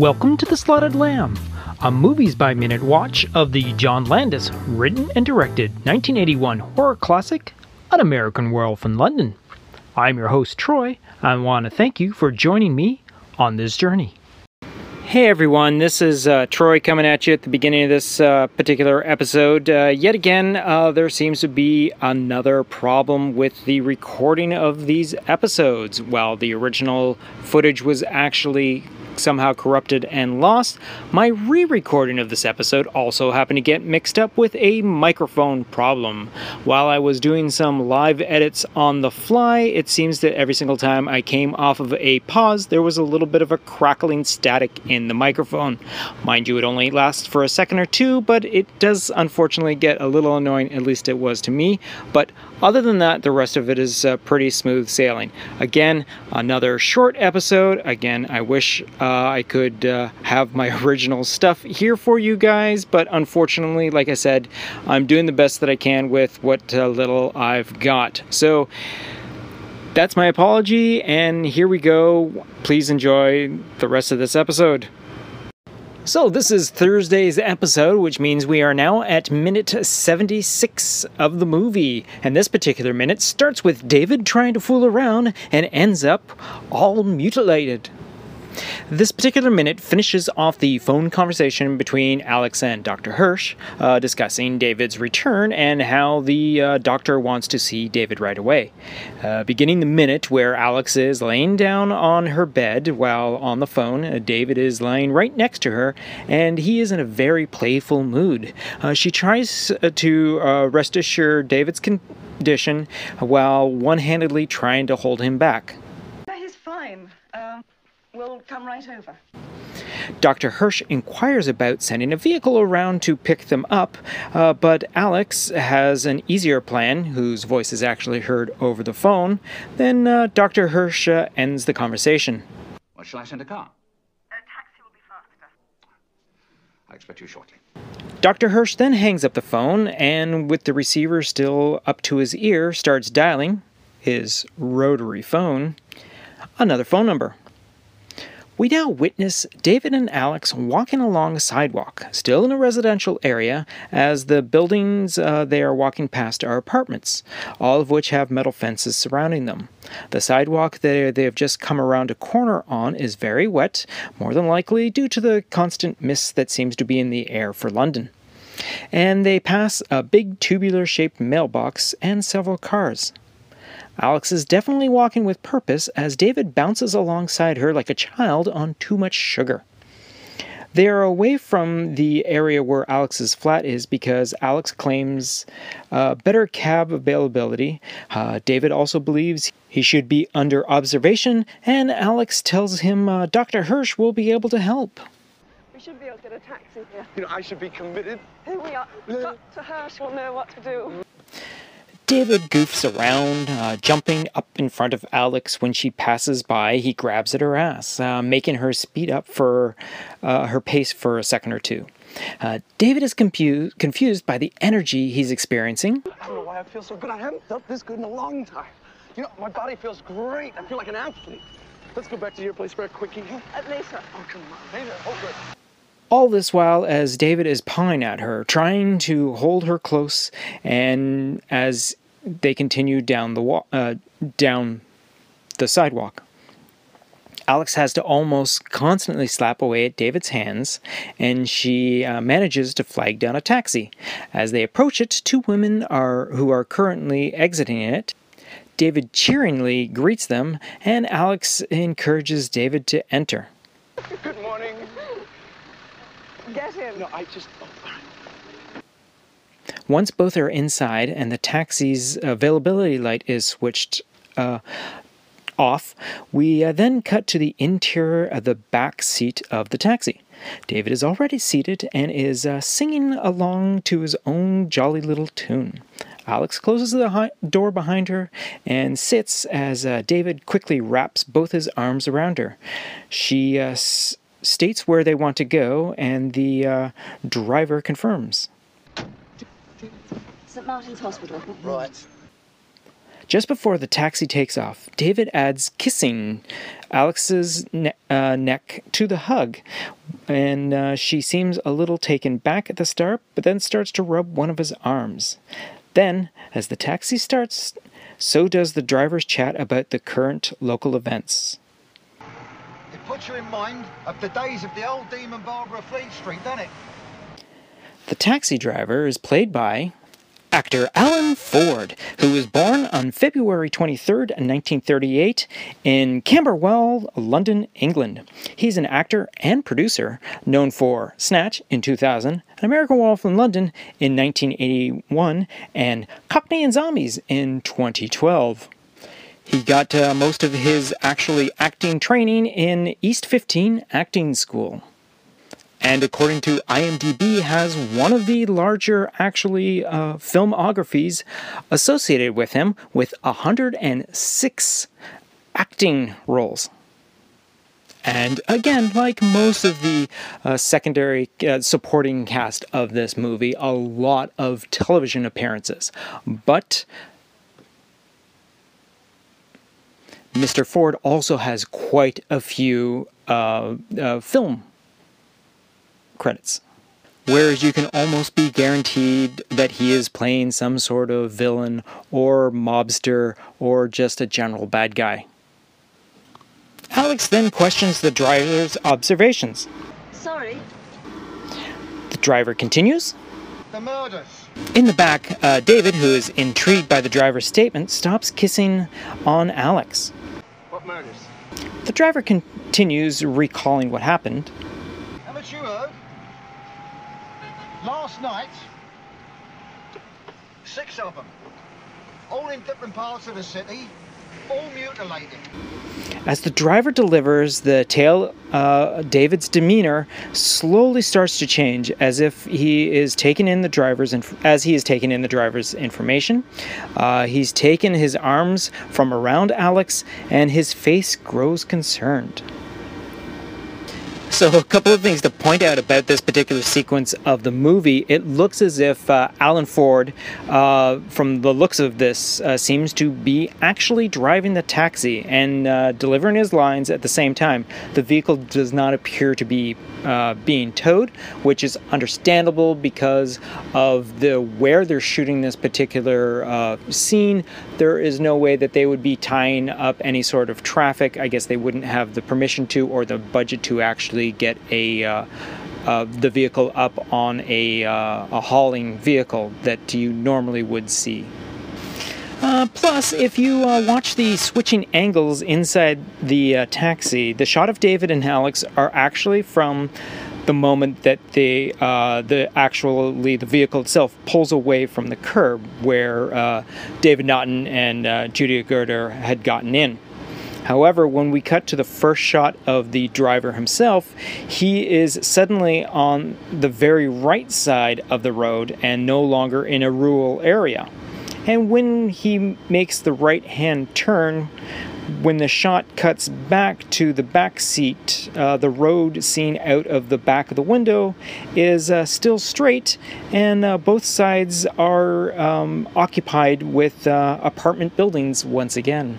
Welcome to The Slaughtered Lamb, a movies by minute watch of the John Landis written and directed 1981 horror classic, An American Werewolf in London. I'm your host, Troy. And I want to thank you for joining me on this journey. Hey everyone, this is uh, Troy coming at you at the beginning of this uh, particular episode. Uh, yet again, uh, there seems to be another problem with the recording of these episodes. While the original footage was actually somehow corrupted and lost, my re recording of this episode also happened to get mixed up with a microphone problem. While I was doing some live edits on the fly, it seems that every single time I came off of a pause, there was a little bit of a crackling static in the microphone. Mind you, it only lasts for a second or two, but it does unfortunately get a little annoying, at least it was to me. But other than that, the rest of it is uh, pretty smooth sailing. Again, another short episode. Again, I wish uh, I could uh, have my original stuff here for you guys, but unfortunately, like I said, I'm doing the best that I can with what uh, little I've got. So, that's my apology, and here we go. Please enjoy the rest of this episode. So, this is Thursday's episode, which means we are now at minute 76 of the movie. And this particular minute starts with David trying to fool around and ends up all mutilated. This particular minute finishes off the phone conversation between Alex and Dr. Hirsch, uh, discussing David's return and how the uh, doctor wants to see David right away. Uh, beginning the minute where Alex is laying down on her bed while on the phone, uh, David is lying right next to her, and he is in a very playful mood. Uh, she tries uh, to rest assure David's condition while one handedly trying to hold him back. He's fine. We'll come right over. Dr. Hirsch inquires about sending a vehicle around to pick them up, uh, but Alex has an easier plan, whose voice is actually heard over the phone. Then uh, Dr. Hirsch uh, ends the conversation. Well, shall I send a car? A taxi will be faster. I expect you shortly. Dr. Hirsch then hangs up the phone and, with the receiver still up to his ear, starts dialing his rotary phone another phone number. We now witness David and Alex walking along a sidewalk, still in a residential area, as the buildings uh, they are walking past are apartments, all of which have metal fences surrounding them. The sidewalk that they have just come around a corner on is very wet, more than likely due to the constant mist that seems to be in the air for London. And they pass a big tubular shaped mailbox and several cars. Alex is definitely walking with purpose as David bounces alongside her like a child on too much sugar. They are away from the area where Alex's flat is because Alex claims uh, better cab availability. Uh, David also believes he should be under observation, and Alex tells him uh, Dr. Hirsch will be able to help. We should be able to get a taxi here. You know, I should be committed. Here we are. Dr. Hirsch will know what to do. David goofs around, uh, jumping up in front of Alex when she passes by. He grabs at her ass, uh, making her speed up for uh, her pace for a second or two. Uh, David is confused, confused by the energy he's experiencing. I don't know why I feel so good. I haven't felt this good in a long time. You know, my body feels great. I feel like an athlete. Let's go back to your place for a quickie. Uh, later. Oh, come on. Later. Oh, good. All this while, as David is pawing at her, trying to hold her close, and as they continue down the wa- uh, down the sidewalk. Alex has to almost constantly slap away at David's hands, and she uh, manages to flag down a taxi. As they approach it, two women are who are currently exiting it. David cheeringly greets them, and Alex encourages David to enter. Good morning. Get in. No, I just. Oh, once both are inside and the taxi's availability light is switched uh, off, we uh, then cut to the interior of the back seat of the taxi. David is already seated and is uh, singing along to his own jolly little tune. Alex closes the door behind her and sits as uh, David quickly wraps both his arms around her. She uh, s- states where they want to go, and the uh, driver confirms. St. Martin's Hospital. right. Just before the taxi takes off, David adds kissing Alex's ne- uh, neck to the hug, and uh, she seems a little taken back at the start, but then starts to rub one of his arms. Then, as the taxi starts, so does the driver's chat about the current local events. It puts you in mind of the days of the old Demon Barber of Fleet Street, doesn't it? The taxi driver is played by actor Alan Ford, who was born on February 23rd, 1938, in Camberwell, London, England. He's an actor and producer known for Snatch in 2000, An American Wolf in London in 1981, and Cockney and Zombies in 2012. He got uh, most of his actually acting training in East 15 Acting School and according to IMDb, has one of the larger actually uh, filmographies associated with him, with 106 acting roles. And again, like most of the uh, secondary uh, supporting cast of this movie, a lot of television appearances. But Mr. Ford also has quite a few uh, uh film credits. Whereas you can almost be guaranteed that he is playing some sort of villain or mobster or just a general bad guy. Alex then questions the driver's observations. Sorry. The driver continues. The murders. In the back, uh, David, who is intrigued by the driver's statement, stops kissing on Alex. What murders? The driver continues recalling what happened. Haven't you heard? Night, six of them, all in different parts of the city, all mutilated. As the driver delivers the tale, uh, David's demeanor slowly starts to change, as if he is taking in the driver's inf- as he is taking in the driver's information. Uh, he's taken his arms from around Alex, and his face grows concerned. So, a couple of things to point out about this particular sequence of the movie. It looks as if uh, Alan Ford, uh, from the looks of this, uh, seems to be actually driving the taxi and uh, delivering his lines at the same time. The vehicle does not appear to be uh, being towed, which is understandable because of the where they're shooting this particular uh, scene. There is no way that they would be tying up any sort of traffic. I guess they wouldn't have the permission to or the budget to actually get a uh, uh, the vehicle up on a, uh, a hauling vehicle that you normally would see. Uh, plus, if you uh, watch the switching angles inside the uh, taxi, the shot of David and Alex are actually from the moment that the uh, the actually the vehicle itself pulls away from the curb where uh, David Naughton and Jenny Agutter had gotten in. However, when we cut to the first shot of the driver himself, he is suddenly on the very right side of the road and no longer in a rural area. And when he makes the right hand turn, when the shot cuts back to the back seat, uh, the road seen out of the back of the window is uh, still straight, and uh, both sides are um, occupied with uh, apartment buildings once again.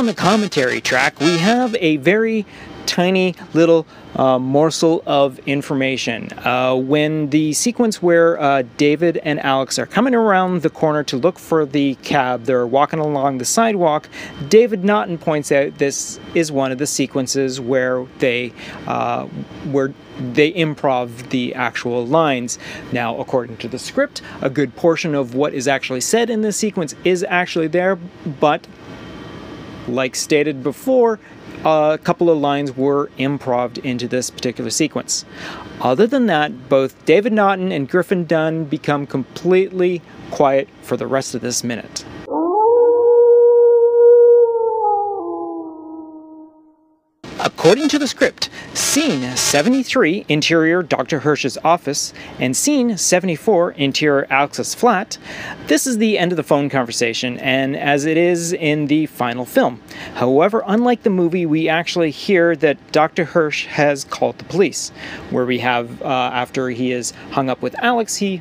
On the commentary track, we have a very tiny little uh, morsel of information. Uh, when the sequence where uh, David and Alex are coming around the corner to look for the cab, they're walking along the sidewalk. David Naughton points out this is one of the sequences where they uh, where they improv the actual lines. Now, according to the script, a good portion of what is actually said in this sequence is actually there, but like stated before, a couple of lines were improved into this particular sequence. Other than that, both David Naughton and Griffin Dunne become completely quiet for the rest of this minute. According to the script, scene 73, interior Dr. Hirsch's office, and scene 74, interior Alex's flat, this is the end of the phone conversation, and as it is in the final film. However, unlike the movie, we actually hear that Dr. Hirsch has called the police, where we have, uh, after he is hung up with Alex, he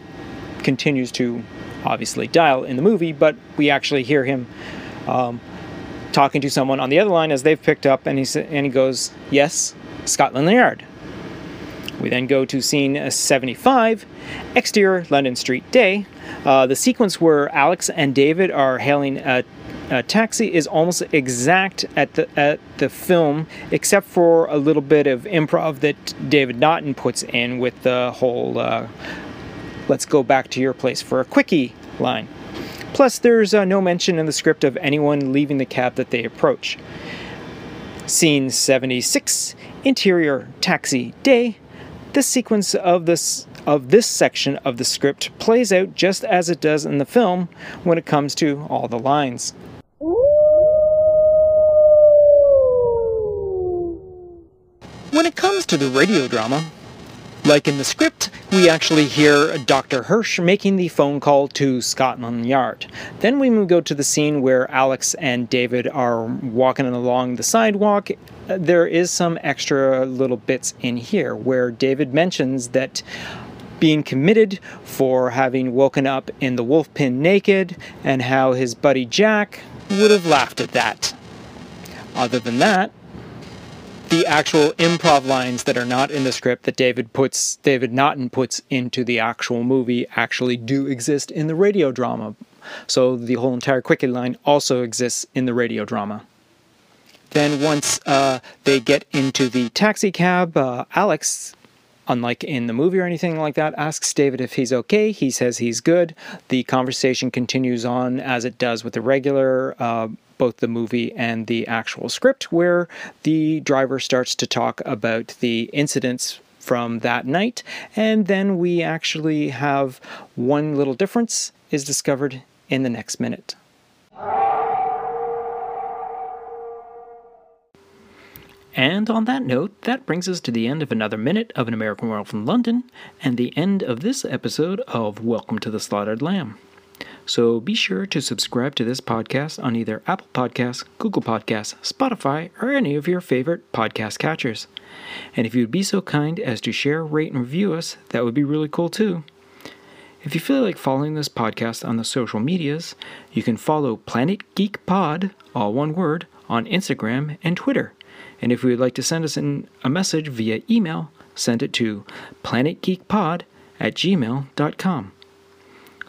continues to obviously dial in the movie, but we actually hear him um, talking to someone on the other line as they've picked up, and he and he goes, "Yes, Scotland Yard." We then go to scene 75, exterior London Street day. Uh, the sequence where Alex and David are hailing a, a, taxi is almost exact at the at the film, except for a little bit of improv that David Naughton puts in with the whole uh, "Let's go back to your place for a quickie" line. Plus, there's uh, no mention in the script of anyone leaving the cab that they approach. Scene 76, interior taxi day. This sequence of this of this section of the script plays out just as it does in the film when it comes to all the lines. When it comes to the radio drama, like in the script, we actually hear Dr. Hirsch making the phone call to Scotland Yard. Then we go to the scene where Alex and David are walking along the sidewalk. Uh, there is some extra little bits in here where David mentions that being committed for having woken up in the wolf pen naked and how his buddy Jack would have laughed at that. Other than that, the actual improv lines that are not in the script that David puts David Naughton puts into the actual movie actually do exist in the radio drama. So the whole entire quickie line also exists in the radio drama. Then once uh, they get into the taxi cab, uh, Alex unlike in the movie or anything like that, asks David if he's okay. He says he's good. The conversation continues on as it does with the regular uh, both the movie and the actual script, where the driver starts to talk about the incidents from that night, and then we actually have one little difference is discovered in the next minute. And on that note, that brings us to the end of another minute of An American Werewolf from London, and the end of this episode of Welcome to the Slaughtered Lamb. So be sure to subscribe to this podcast on either Apple Podcasts, Google Podcasts, Spotify, or any of your favorite podcast catchers. And if you'd be so kind as to share, rate, and review us, that would be really cool too. If you feel like following this podcast on the social medias, you can follow Planet Geek Pod, all one word, on Instagram and Twitter. And if you would like to send us in a message via email, send it to planetgeekpod at gmail.com.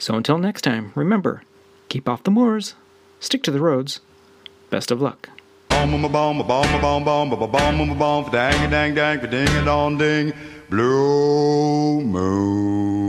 So until next time, remember keep off the moors, stick to the roads. Best of luck. Blue moon.